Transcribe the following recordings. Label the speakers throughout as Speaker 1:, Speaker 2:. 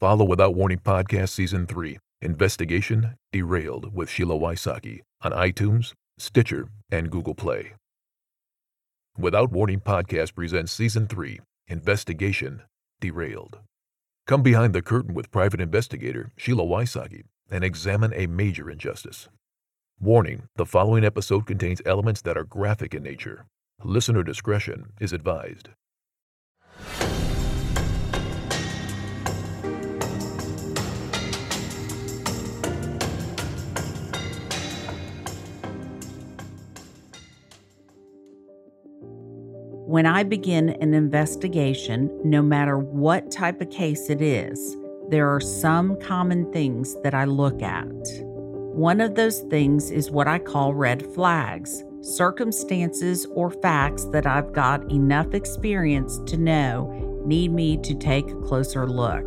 Speaker 1: Follow Without Warning Podcast Season 3 Investigation Derailed with Sheila Wysocki on iTunes, Stitcher, and Google Play. Without Warning Podcast presents Season 3 Investigation Derailed. Come behind the curtain with private investigator Sheila Wysocki and examine a major injustice. Warning the following episode contains elements that are graphic in nature. Listener discretion is advised.
Speaker 2: When I begin an investigation, no matter what type of case it is, there are some common things that I look at. One of those things is what I call red flags circumstances or facts that I've got enough experience to know need me to take a closer look.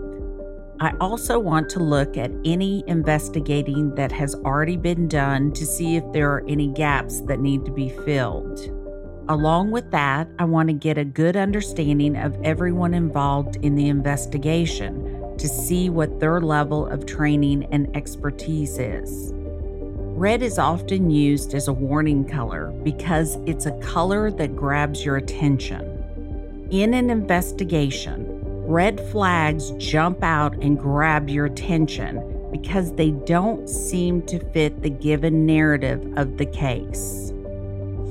Speaker 2: I also want to look at any investigating that has already been done to see if there are any gaps that need to be filled. Along with that, I want to get a good understanding of everyone involved in the investigation to see what their level of training and expertise is. Red is often used as a warning color because it's a color that grabs your attention. In an investigation, red flags jump out and grab your attention because they don't seem to fit the given narrative of the case.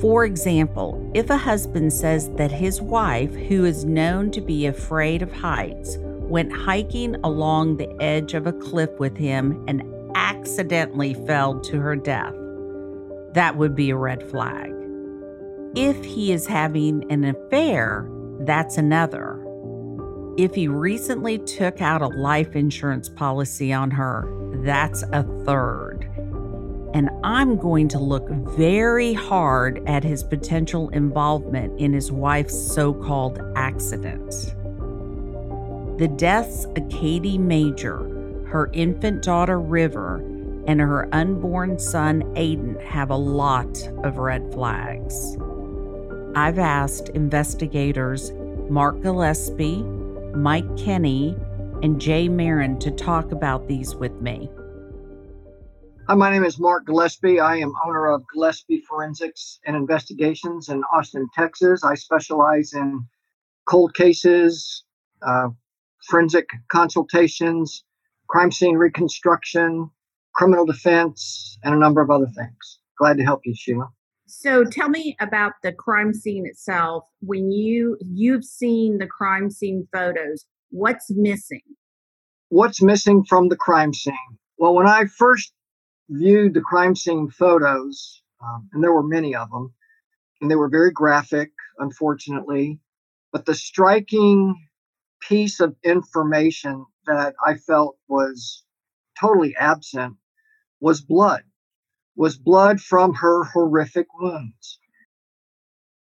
Speaker 2: For example, if a husband says that his wife, who is known to be afraid of heights, went hiking along the edge of a cliff with him and accidentally fell to her death, that would be a red flag. If he is having an affair, that's another. If he recently took out a life insurance policy on her, that's a third and I'm going to look very hard at his potential involvement in his wife's so called accident. The deaths of Kadie Major, her infant daughter River, and her unborn son Aadon have a lot of red flags. I've asked investigators Mark Gillespie, Mike Kenney, and Jay Marin to talk about these with me.
Speaker 3: Hi, my name is Mark Gillespie. I am owner of Gillespie Forensics and Investigations in Austin, Texas. I specialize in cold cases, uh, forensic consultations, crime scene reconstruction, criminal defense, and a number of other things. Glad to help you, Sheila.
Speaker 4: So tell me about the crime scene itself. When you you've seen the crime scene photos, what's missing?
Speaker 3: What's missing from the crime scene? Well, when I first viewed the crime scene photos, um, and there were many of them, and they were very graphic, unfortunately. But the striking piece of information that I felt was totally absent was blood, was blood from her horrific wounds.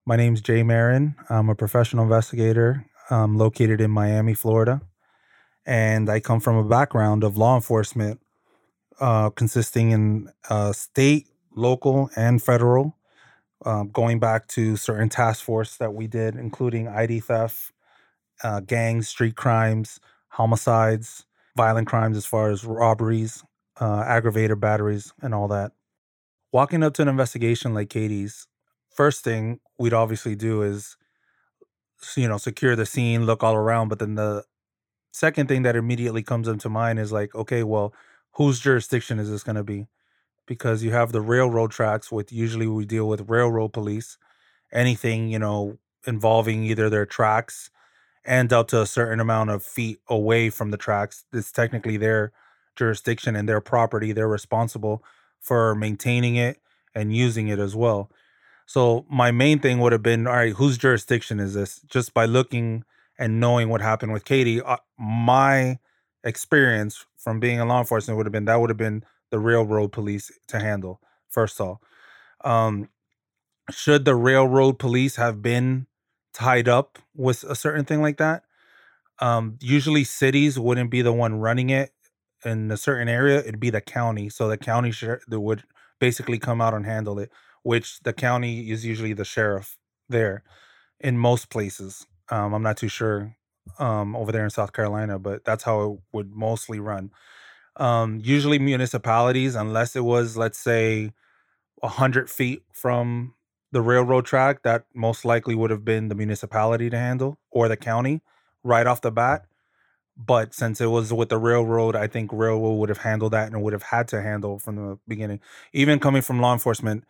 Speaker 5: My name's Jay Marin. I'm a professional investigator um, located in Miami, Florida. And I come from a background of law enforcement uh, consisting in uh, state, local, and federal, uh, going back to certain task force that we did, including ID theft, uh, gangs, street crimes, homicides, violent crimes as far as robberies, uh, aggravated batteries, and all that. Walking up to an investigation like Kadie's, first thing we'd obviously do is, you know, secure the scene, look all around. But then the second thing that immediately comes into mind is like, okay, well, whose jurisdiction is this going to be? Because you have the railroad tracks, with usually we deal with railroad police. Anything you know involving either their tracks and out to a certain amount of feet away from the tracks, it's technically their jurisdiction and their property. They're responsible for maintaining it and using it as well. So my main thing would have been, all right, whose jurisdiction is this? Just by looking and knowing what happened with Kadie, uh, my experience from being in law enforcement would have been that would have been the railroad police to handle first of all um, should the railroad police have been tied up with a certain thing like that? Um, usually cities wouldn't be the one running it in a certain area it'd be the county so the county would basically come out and handle it which the county is usually the sheriff there in most places. Um, i'm not too sure um, over there in South Carolina, but that's how it would mostly run. Um, usually, municipalities, unless it was, let's say, a hundred feet from the railroad track, that most likely would have been the municipality to handle or the county right off the bat. But since it was with the railroad, I think railroad would have handled that and would have had to handle from the beginning. Even coming from law enforcement,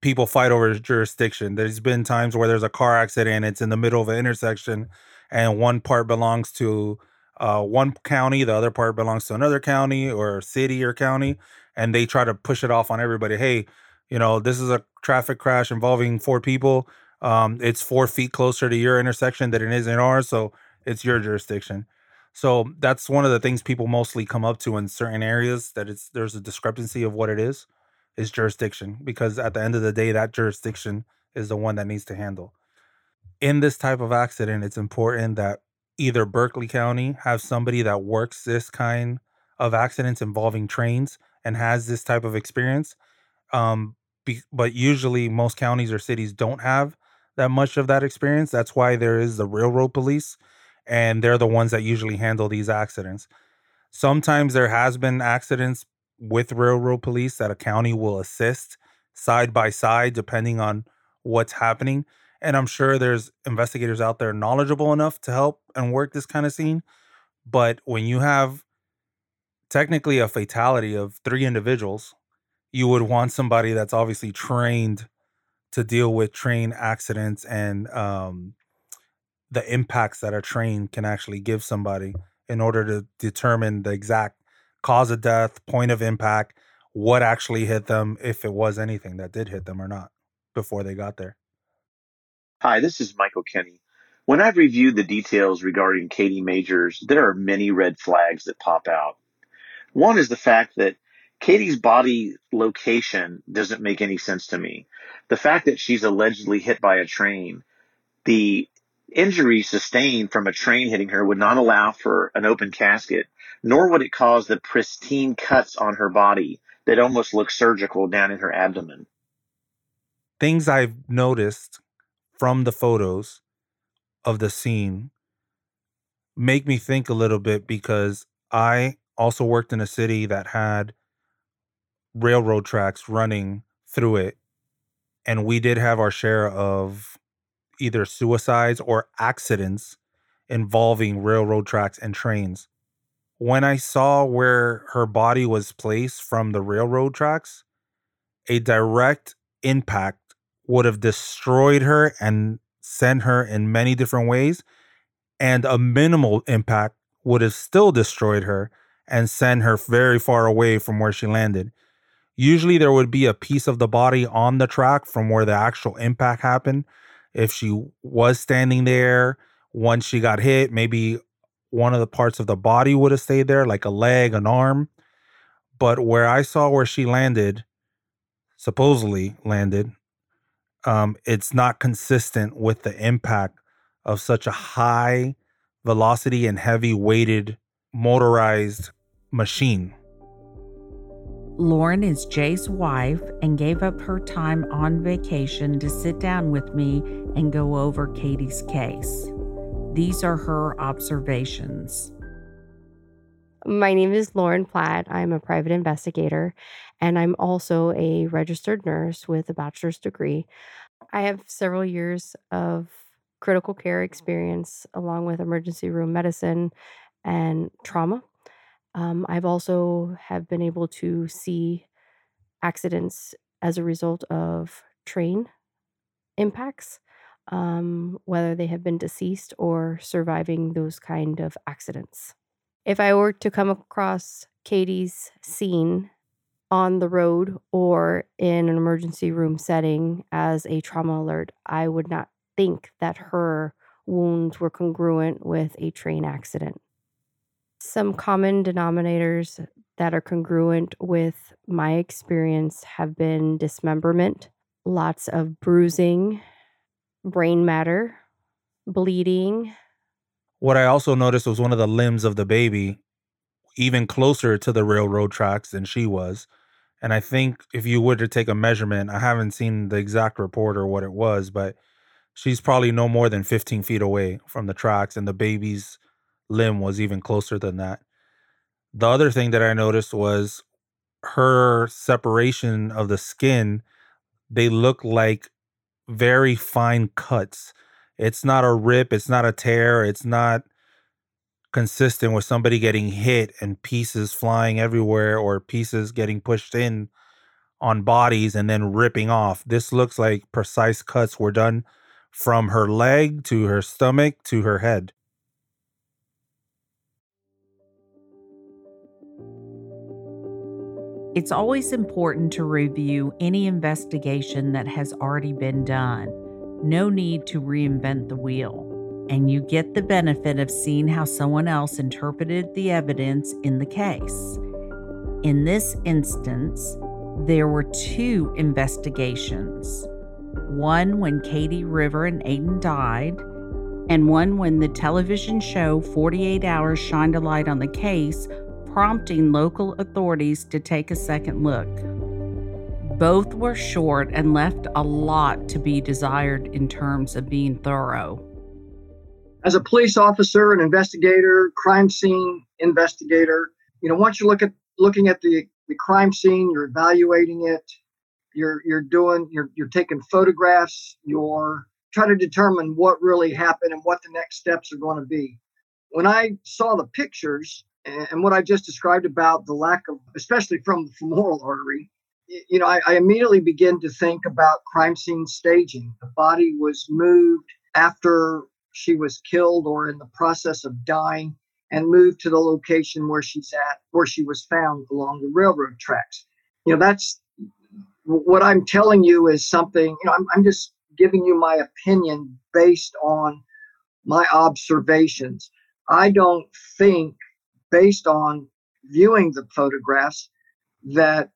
Speaker 5: people fight over jurisdiction. There's been times where there's a car accident, it's in the middle of an intersection, and one part belongs to uh, one county, the other part belongs to another county or city or county, and they try to push it off on everybody. Hey, you know, this is a traffic crash involving four people. Um, it's four feet closer to your intersection than it is in ours, so it's your jurisdiction. So that's one of the things people mostly come up to in certain areas that it's there's a discrepancy of what it is is jurisdiction because at the end of the day that jurisdiction is the one that needs to handle. In this type of accident, it's important that either Berkeley County have somebody that works this kind of accidents involving trains and has this type of experience. Um, be, but usually most counties or cities don't have that much of that experience. That's why there is the railroad police and they're the ones that usually handle these accidents. Sometimes there has been accidents with railroad police that a county will assist side by side depending on what's happening. And I'm sure there's investigators out there knowledgeable enough to help and work this kind of scene. But when you have technically a fatality of three individuals, you would want somebody that's obviously trained to deal with train accidents and um, the impacts that a train can actually give somebody in order to determine the exact cause of death, point of impact, what actually hit them, if it was anything that did hit them or not before they got there.
Speaker 6: Hi, this is Michael Kenney. When I've reviewed the details regarding Kadie Majors, there are many red flags that pop out. One is the fact that Kadie's body location doesn't make any sense to me. The fact that she's allegedly hit by a train, the injury sustained from a train hitting her would not allow for an open casket, nor would it cause the pristine cuts on her body that almost look surgical down in her abdomen.
Speaker 5: Things I've noticed from the photos of the scene make me think a little bit because I also worked in a city that had railroad tracks running through it. And we did have our share of either suicides or accidents involving railroad tracks and trains. When I saw where her body was placed from the railroad tracks, a direct impact would have destroyed her and sent her in many different ways, and a minimal impact would have still destroyed her and sent her very far away from where she landed. Usually, there would be a piece of the body on the track from where the actual impact happened, if she was standing there once she got hit, maybe one of the parts of the body would have stayed there, like a leg, an arm. But where I saw where she landed, supposedly landed, um, it's not consistent with the impact of such a high velocity and heavy weighted motorized machine.
Speaker 2: Lauren is Jay's wife and gave up her time on vacation to sit down with me and go over Kadie's case. These are her observations.
Speaker 7: My name is Lauren Platt. I'm a private investigator and I'm also a registered nurse with a bachelor's degree. I have several years of critical care experience along with emergency room medicine and trauma. Um, I've also have been able to see accidents as a result of train impacts, um, whether they have been deceased or surviving those kind of accidents. If I were to come across Kadie's scene on the road or in an emergency room setting as a trauma alert, I would not think that her wounds were congruent with a train accident some common denominators that are congruent with my experience have been dismemberment, lots of bruising, brain matter, bleeding.
Speaker 5: What I also noticed was one of the limbs of the baby even closer to the railroad tracks than she was. And I think if you were to take a measurement, I haven't seen the exact report or what it was, but she's probably no more than 15 feet away from the tracks, and the baby's limb was even closer than that. The other thing that I noticed was her separation of the skin, they look like very fine cuts. It's not a rip, it's not a tear, it's not consistent with somebody getting hit and pieces flying everywhere or pieces getting pushed in on bodies and then ripping off. This looks like precise cuts were done from her leg to her stomach to her head.
Speaker 2: It's always important to review any investigation that has already been done. No need to reinvent the wheel. And you get the benefit of seeing how someone else interpreted the evidence in the case. In this instance, there were two investigations one when Kadie River and Aadon died, and one when the television show 48 Hours shined a light on the case, prompting local authorities to take a second look. Both were short and left a lot to be desired in terms of being thorough.
Speaker 3: As a police officer, an investigator, crime scene investigator, you know, once you look at looking at the, the crime scene, you're evaluating it, you're you're doing you're you're taking photographs you're trying to determine what really happened and what the next steps are going to be when i saw the pictures and what i just described about the lack of especially from the femoral artery you know I, I immediately begin to think about crime scene staging the body was moved after she was killed or in the process of dying and moved to the location where she's at where she was found along the railroad tracks you know that's what I'm telling you is something, you know, I'm, I'm just giving you my opinion based on my observations. I don't think, based on viewing the photographs, that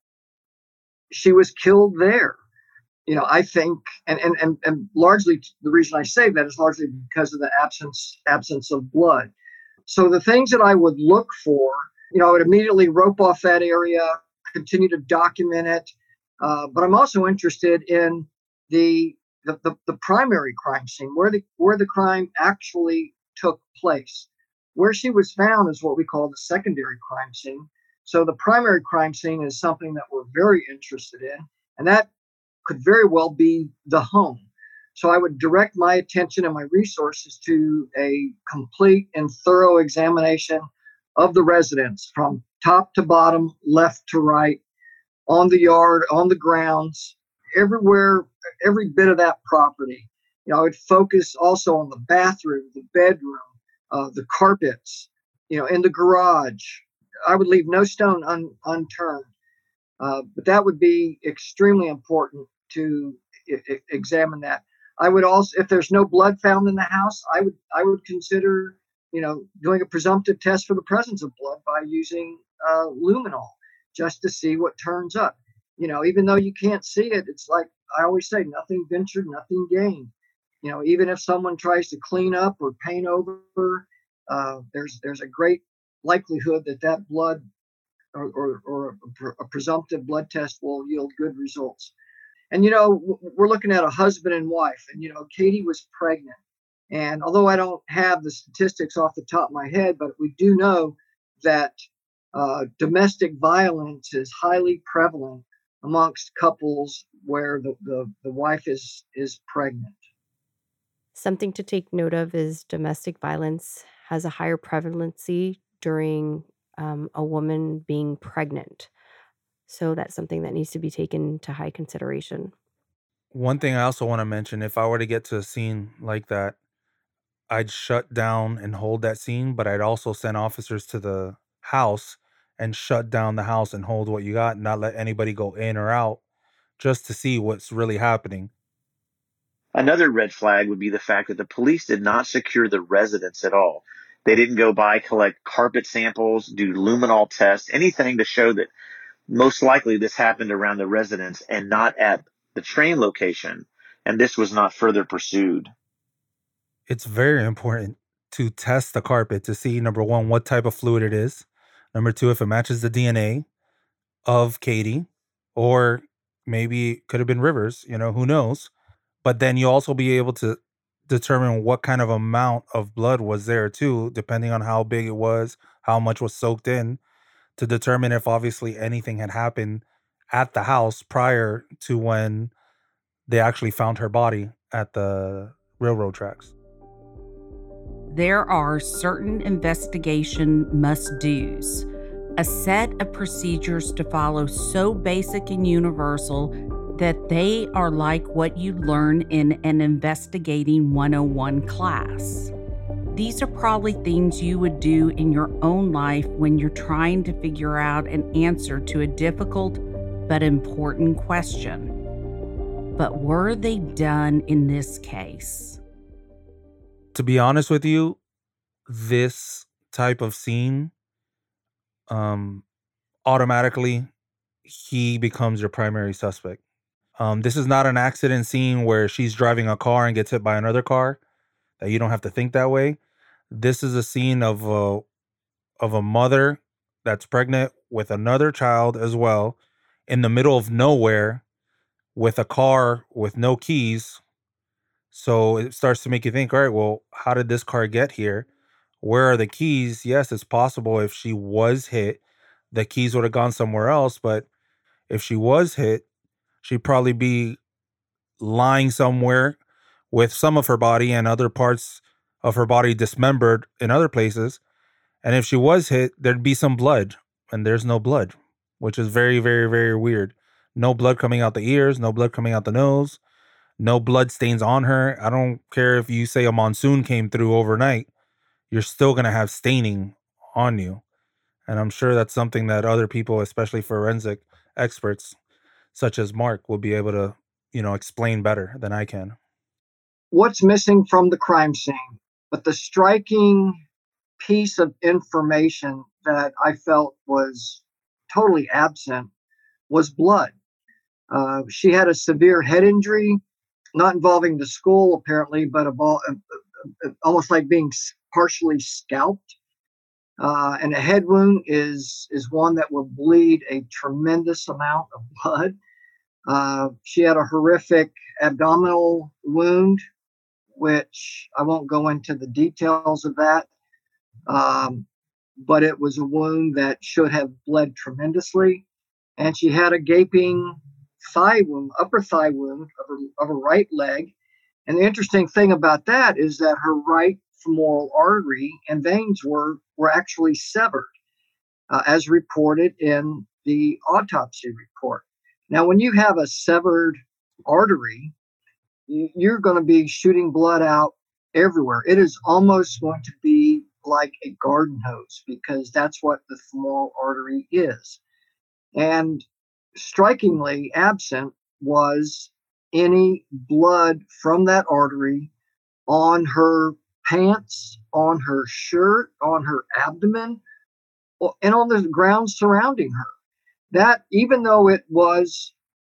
Speaker 3: she was killed there. You know, I think, and, and, and, and largely the reason I say that is largely because of the absence absence of blood. So the things that I would look for, you know, I would immediately rope off that area, continue to document it, uh, but I'm also interested in the, the, the the primary crime scene, where the where the crime actually took place. Where she was found is what we call the secondary crime scene. So the primary crime scene is something that we're very interested in, and that could very well be the home. So I would direct my attention and my resources to a complete and thorough examination of the residence from top to bottom, left to right, on the yard, on the grounds, everywhere, every bit of that property. You know, I would focus also on the bathroom, the bedroom, uh, the carpets, you know, in the garage. I would leave no stone un, unturned. Uh, but that would be extremely important to I- examine that. I would also, if there's no blood found in the house, I would I would consider, you know, doing a presumptive test for the presence of blood by using uh, luminol just to see what turns up. You know, even though you can't see it, it's like I always say, nothing ventured, nothing gained. You know, even if someone tries to clean up or paint over, uh, there's there's a great likelihood that that blood or, or, or a presumptive blood test will yield good results. And you know, we're looking at a husband and wife, and you know, Kadie was pregnant. And although I don't have the statistics off the top of my head, but we do know that uh, domestic violence is highly prevalent amongst couples where the, the, the wife is is pregnant.
Speaker 7: Something to take note of is domestic violence has a higher prevalency during um, a woman being pregnant. So that's something that needs to be taken to high consideration.
Speaker 5: One thing I also want to mention if I were to get to a scene like that, I'd shut down and hold that scene, but I'd also send officers to the house and shut down the house and hold what you got, and not let anybody go in or out just to see what's really happening.
Speaker 6: Another red flag would be the fact that the police did not secure the residence at all. They didn't go by, collect carpet samples, do luminol tests, anything to show that most likely this happened around the residence and not at the train location. And this was not further pursued.
Speaker 5: It's very important to test the carpet to see number one, what type of fluid it is, Number two, if it matches the DNA of Kadie, or maybe could have been Rivers, you know, who knows? But then you also be able to determine what kind of amount of blood was there too, depending on how big it was, how much was soaked in, to determine if obviously anything had happened at the house prior to when they actually found her body at the railroad tracks.
Speaker 2: There are certain investigation must do's, a set of procedures to follow so basic and universal that they are like what you learn in an investigating 101 class. These are probably things you would do in your own life when you're trying to figure out an answer to a difficult but important question. But were they done in this case?
Speaker 5: To be honest with you, this type of scene um automatically he becomes your primary suspect. Um, this is not an accident scene where she's driving a car and gets hit by another car. That you don't have to think that way. This is a scene of a of a mother that's pregnant with another child as well in the middle of nowhere with a car with no keys. So it starts to make you think, all right, well, how did this car get here? Where are the keys? Yes, it's possible if she was hit, the keys would have gone somewhere else. But if she was hit, she'd probably be lying somewhere with some of her body and other parts of her body dismembered in other places. And if she was hit, there'd be some blood, and there's no blood, which is very, very, very weird. No blood coming out the ears, no blood coming out the nose, no blood stains on her. I don't care if you say a monsoon came through overnight, you're still going to have staining on you. And I'm sure that's something that other people, especially forensic experts such as Mark, will be able to, you know, explain better than I can.
Speaker 3: What's missing from the crime scene? But the striking piece of information that I felt was totally absent was blood. Uh, she had a severe head injury, not involving the skull apparently, but a ball, uh, uh, almost like being partially scalped. Uh, and a head wound is is one that will bleed a tremendous amount of blood. Uh, she had a horrific abdominal wound, which I won't go into the details of that, um, but it was a wound that should have bled tremendously. And she had a gaping thigh wound, upper thigh wound of her, of her right leg. And the interesting thing about that is that her right femoral artery and veins were, were actually severed, uh, as reported in the autopsy report. Now, when you have a severed artery, you're going to be shooting blood out everywhere. It is almost going to be like a garden hose because that's what the femoral artery is. And strikingly absent was any blood from that artery on her pants, on her shirt, on her abdomen, and on the ground surrounding her. That, even though it was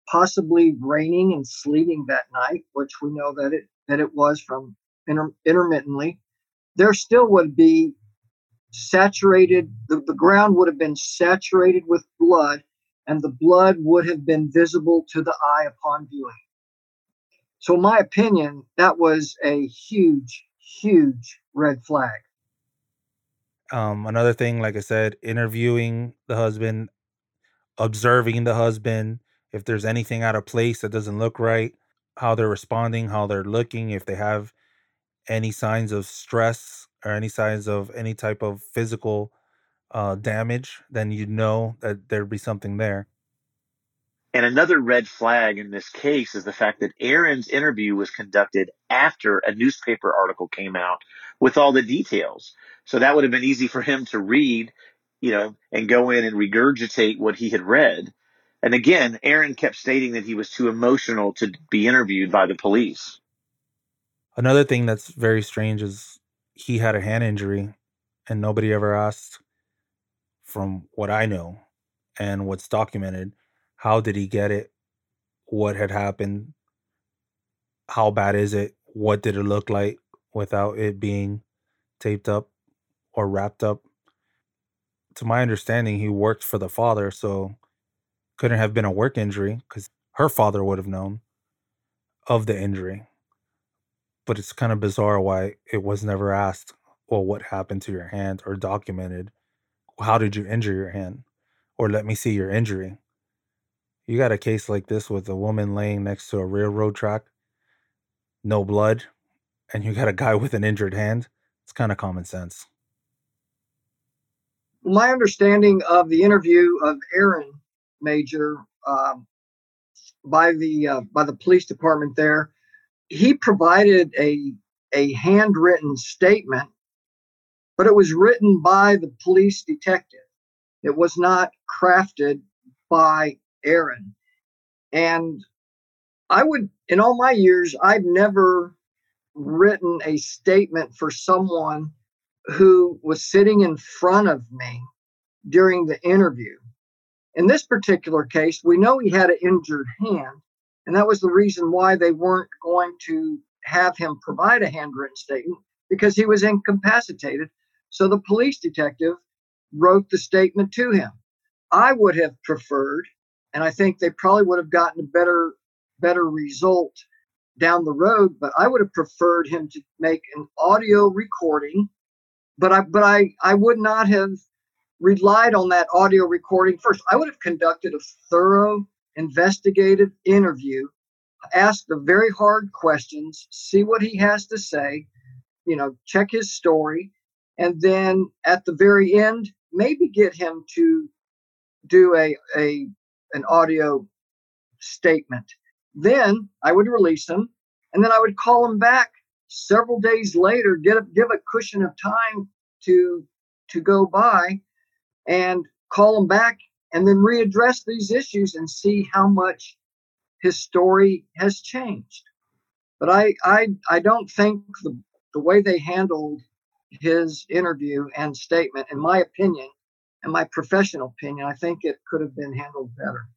Speaker 3: possibly raining and sleeting that night, which we know that it that it was from inter- intermittently, there still would be saturated. The, the ground would have been saturated with blood, and the blood would have been visible to the eye upon viewing. So, in my opinion, that was a huge, huge red flag.
Speaker 5: Um, another thing, like I said, interviewing the husband, observing the husband, if there's anything out of place that doesn't look right, how they're responding, how they're looking, if they have any signs of stress or any signs of any type of physical uh, damage, then you know that there'd be something there.
Speaker 6: And another red flag in this case is the fact that Aaron's interview was conducted after a newspaper article came out with all the details. So that would have been easy for him to read, you know, and go in and regurgitate what he had read. And again, Aaron kept stating that he was too emotional to be interviewed by the police.
Speaker 5: Another thing that's very strange is he had a hand injury and nobody ever asked, from what I know and what's documented, how did he get it? What had happened? How bad is it? What did it look like without it being taped up or wrapped up? To my understanding, he worked for the father, so couldn't have been a work injury because her father would have known of the injury. but it's kind of bizarre why it was never asked, well, what happened to your hand or documented? How did you injure your hand? Or let me see your injury. You got a case like this with a woman laying next to a railroad track, no blood, and you got a guy with an injured hand. It's kind of common sense.
Speaker 3: My understanding of the interview of Aaron Major um, by the uh, by the police department there, he provided a a handwritten statement, but it was written by the police detective. It was not crafted by Aaron. And I would, in all my years, I've never written a statement for someone who was sitting in front of me during the interview. In this particular case, we know he had an injured hand, and that was the reason why they weren't going to have him provide a handwritten statement because he was incapacitated. So the police detective wrote the statement to him. I would have preferred, and I think they probably would have gotten a better better result down the road, but I would have preferred him to make an audio recording. But I but I I would not have relied on that audio recording first. I would have conducted a thorough investigative interview, asked the very hard questions, see what he has to say, you know, check his story, and then at the very end, maybe get him to do a, a an audio statement. Then I would release him, and then I would call him back several days later, get a, give a cushion of time to to go by, and call him back and then readdress these issues and see how much his story has changed. But I I I don't think the the way they handled his interview and statement, in my opinion, and my professional opinion, I think it could have been handled better.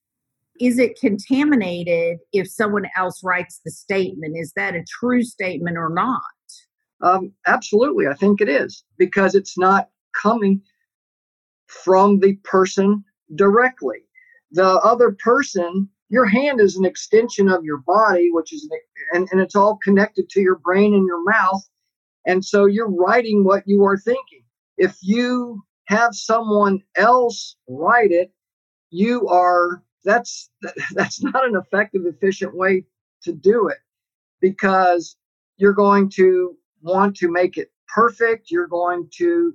Speaker 4: Is it contaminated if someone else writes the statement? Is that a true statement or not?
Speaker 3: Um, absolutely, I think it is because it's not coming from the person directly. The other person, your hand is an extension of your body, which is, and, and it's all connected to your brain and your mouth. And so you're writing what you are thinking. If you have someone else write it, you are, that's, that's not an effective, efficient way to do it because you're going to want to make it perfect. You're going to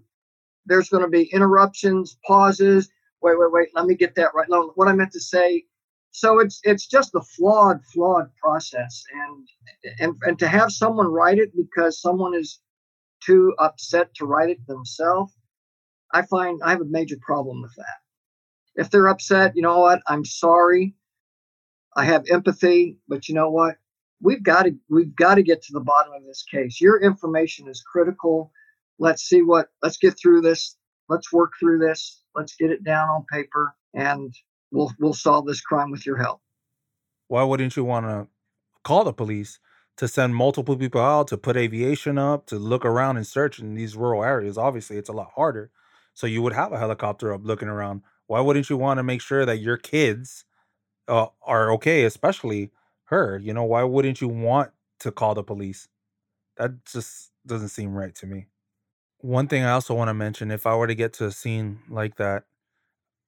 Speaker 3: there's going to be interruptions, pauses. Wait, wait, wait. Let me get that right. No, what I meant to say. So it's it's just a flawed, flawed process, and and and to have someone write it because someone is too upset to write it themselves, I find I have a major problem with that. If they're upset, you know what? I'm sorry. I have empathy, but you know what? We've got to we've got to get to the bottom of this case. Your information is critical let's see what let's get through this let's work through this let's get it down on paper and we'll we'll solve this crime with your help
Speaker 5: why wouldn't you want to call the police to send multiple people out to put aviation up to look around and search in these rural areas obviously it's a lot harder so you would have a helicopter up looking around. Why wouldn't you want to make sure that your kids uh, are okay especially her? You know why wouldn't you want to call the police? That just doesn't seem right to me. One thing I also want to mention if I were to get to a scene like that,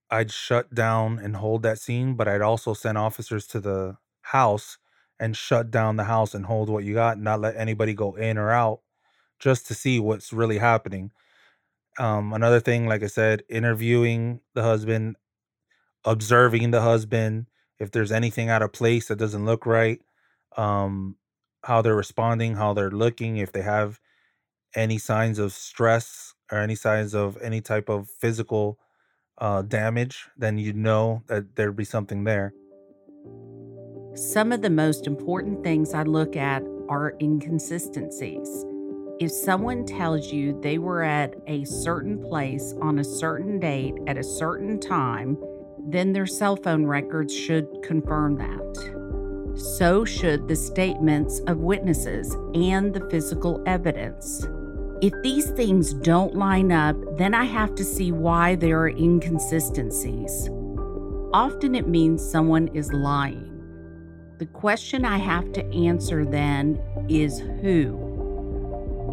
Speaker 5: I'd shut down and hold that scene, but I'd also send officers to the house and shut down the house and hold what you got, not let anybody go in or out just to see what's really happening. Um, another thing, like I said, interviewing the husband, observing the husband, if there's anything out of place that doesn't look right, um, how they're responding, how they're looking, if they have any signs of stress or any signs of any type of physical uh, damage, then you know that there'd be something there.
Speaker 2: Some of the most important things I look at are inconsistencies. If someone tells you they were at a certain place on a certain date at a certain time, then their cell phone records should confirm that. So should the statements of witnesses and the physical evidence. If these things don't line up, then I have to see why there are inconsistencies. Often it means someone is lying. The question I have to answer then is who?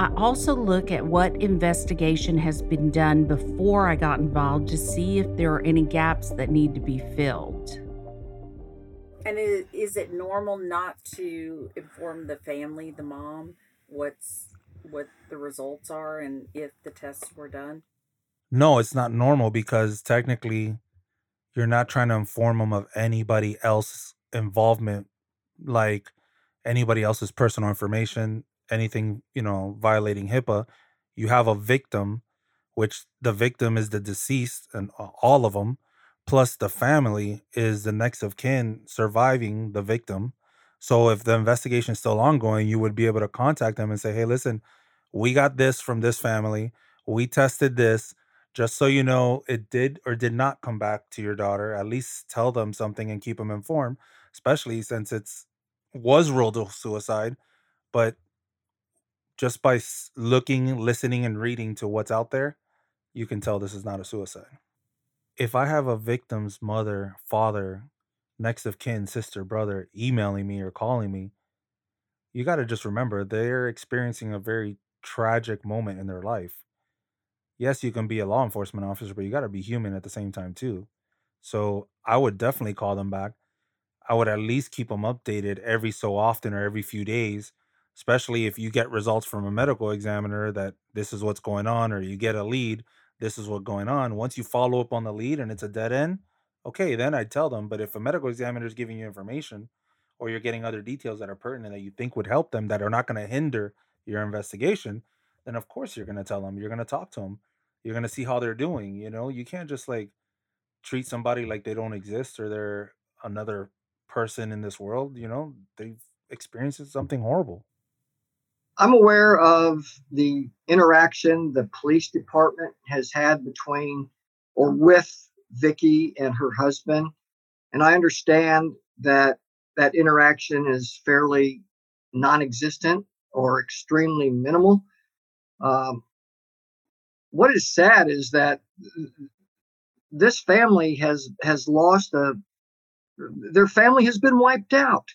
Speaker 2: I also look at what investigation has been done before I got involved to see if there are any gaps that need to be filled.
Speaker 8: And is, is it normal not to inform the family, the mom, what's what the results are and if the tests were done?
Speaker 5: No, it's not normal because technically you're not trying to inform them of anybody else's involvement like anybody else's personal information, anything, you know, violating HIPAA. You have a victim which the victim is the deceased and all of them plus the family is the next of kin surviving the victim. So if the investigation is still ongoing, you would be able to contact them and say, "Hey, listen, we got this from this family. We tested this. Just so you know, it did or did not come back to your daughter. At least tell them something and keep them informed, especially since it's was ruled a suicide, but just by looking, listening, and reading to what's out there, you can tell this is not a suicide if I have a victim's mother, father, next of kin, sister, brother emailing me or calling me, you got to just remember they're experiencing a very tragic moment in their life. Yes, you can be a law enforcement officer, but you got to be human at the same time, too. So I would definitely call them back. I would at least keep them updated every so often or every few days, especially if you get results from a medical examiner that this is what's going on, or you get a lead this is what's going on. Once you follow up on the lead and it's a dead end, okay, then I'd tell them. But if a medical examiner is giving you information or you're getting other details that are pertinent that you think would help them that are not going to hinder your investigation, then of course you're going to tell them. You're going to talk to them. You're going to see how they're doing. You know, you can't just like treat somebody like they don't exist or they're another person in this world. You know, they've experienced something horrible.
Speaker 3: I'm aware of the interaction the police department has had between or with Vicky and her husband, and I understand that that interaction is fairly non-existent or extremely minimal. Um, what is sad is that this family has has lost a their family has been wiped out.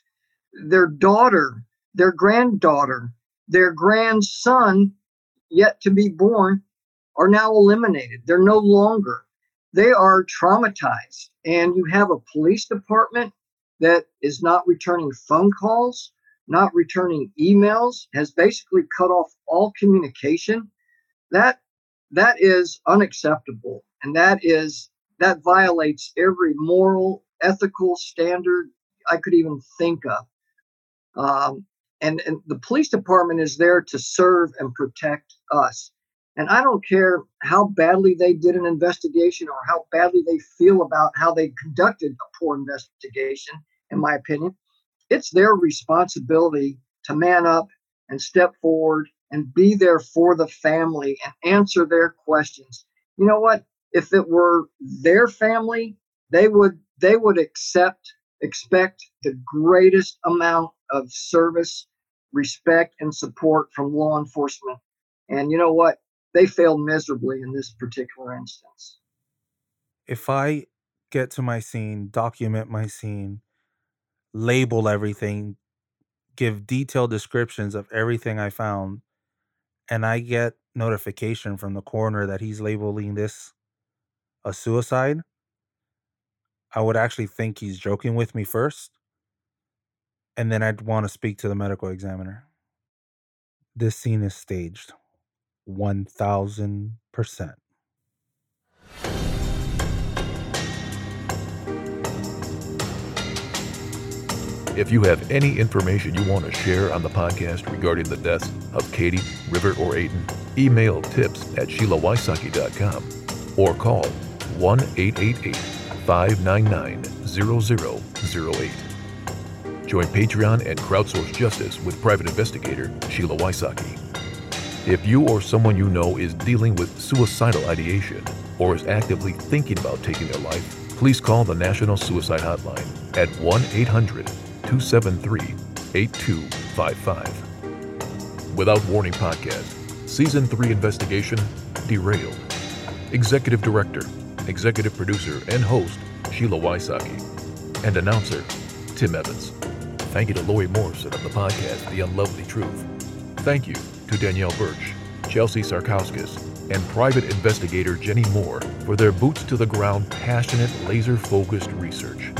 Speaker 3: Their daughter, their granddaughter, their grandson, yet to be born, are now eliminated. They're no longer. They are traumatized. And you have a police department that is not returning phone calls, not returning emails, has basically cut off all communication. That that is unacceptable. And that is that violates every moral, ethical standard I could even think of. Um, and, and the police department is there to serve and protect us. And I don't care how badly they did an investigation or how badly they feel about how they conducted a poor investigation, in my opinion. It's their responsibility to man up and step forward and be there for the family and answer their questions. You know what? If it were their family, they would they would accept expect the greatest amount of service, respect, and support from law enforcement. And you know what? They failed miserably in this particular instance.
Speaker 5: If I get to my scene, document my scene, label everything, give detailed descriptions of everything I found, and I get notification from the coroner that he's labeling this a suicide, I would actually think he's joking with me first and then I'd want to speak to the medical examiner. This scene is staged 1000%.
Speaker 1: If you have any information you want to share on the podcast regarding the deaths of Kadie, River, or Aadon, email tips at SheilaWysocki.com or call 1 888 599 0008. Join Patreon and crowdsource justice with private investigator Sheila Wysocki. If you or someone you know is dealing with suicidal ideation or is actively thinking about taking their life, please call the National Suicide Hotline at 1 800 273 8255. Without Warning Podcast, Season 3 investigation derailed. Executive Director, Executive Producer, and Host Sheila Wysocki, and Announcer Tim Evans. Thank you to Lori Morrison of the podcast The Unlovely Truth. Thank you to Danielle Birch, Chelsea Sarkauskas, and private investigator Jenny Moore for their boots to the ground, passionate, laser focused research.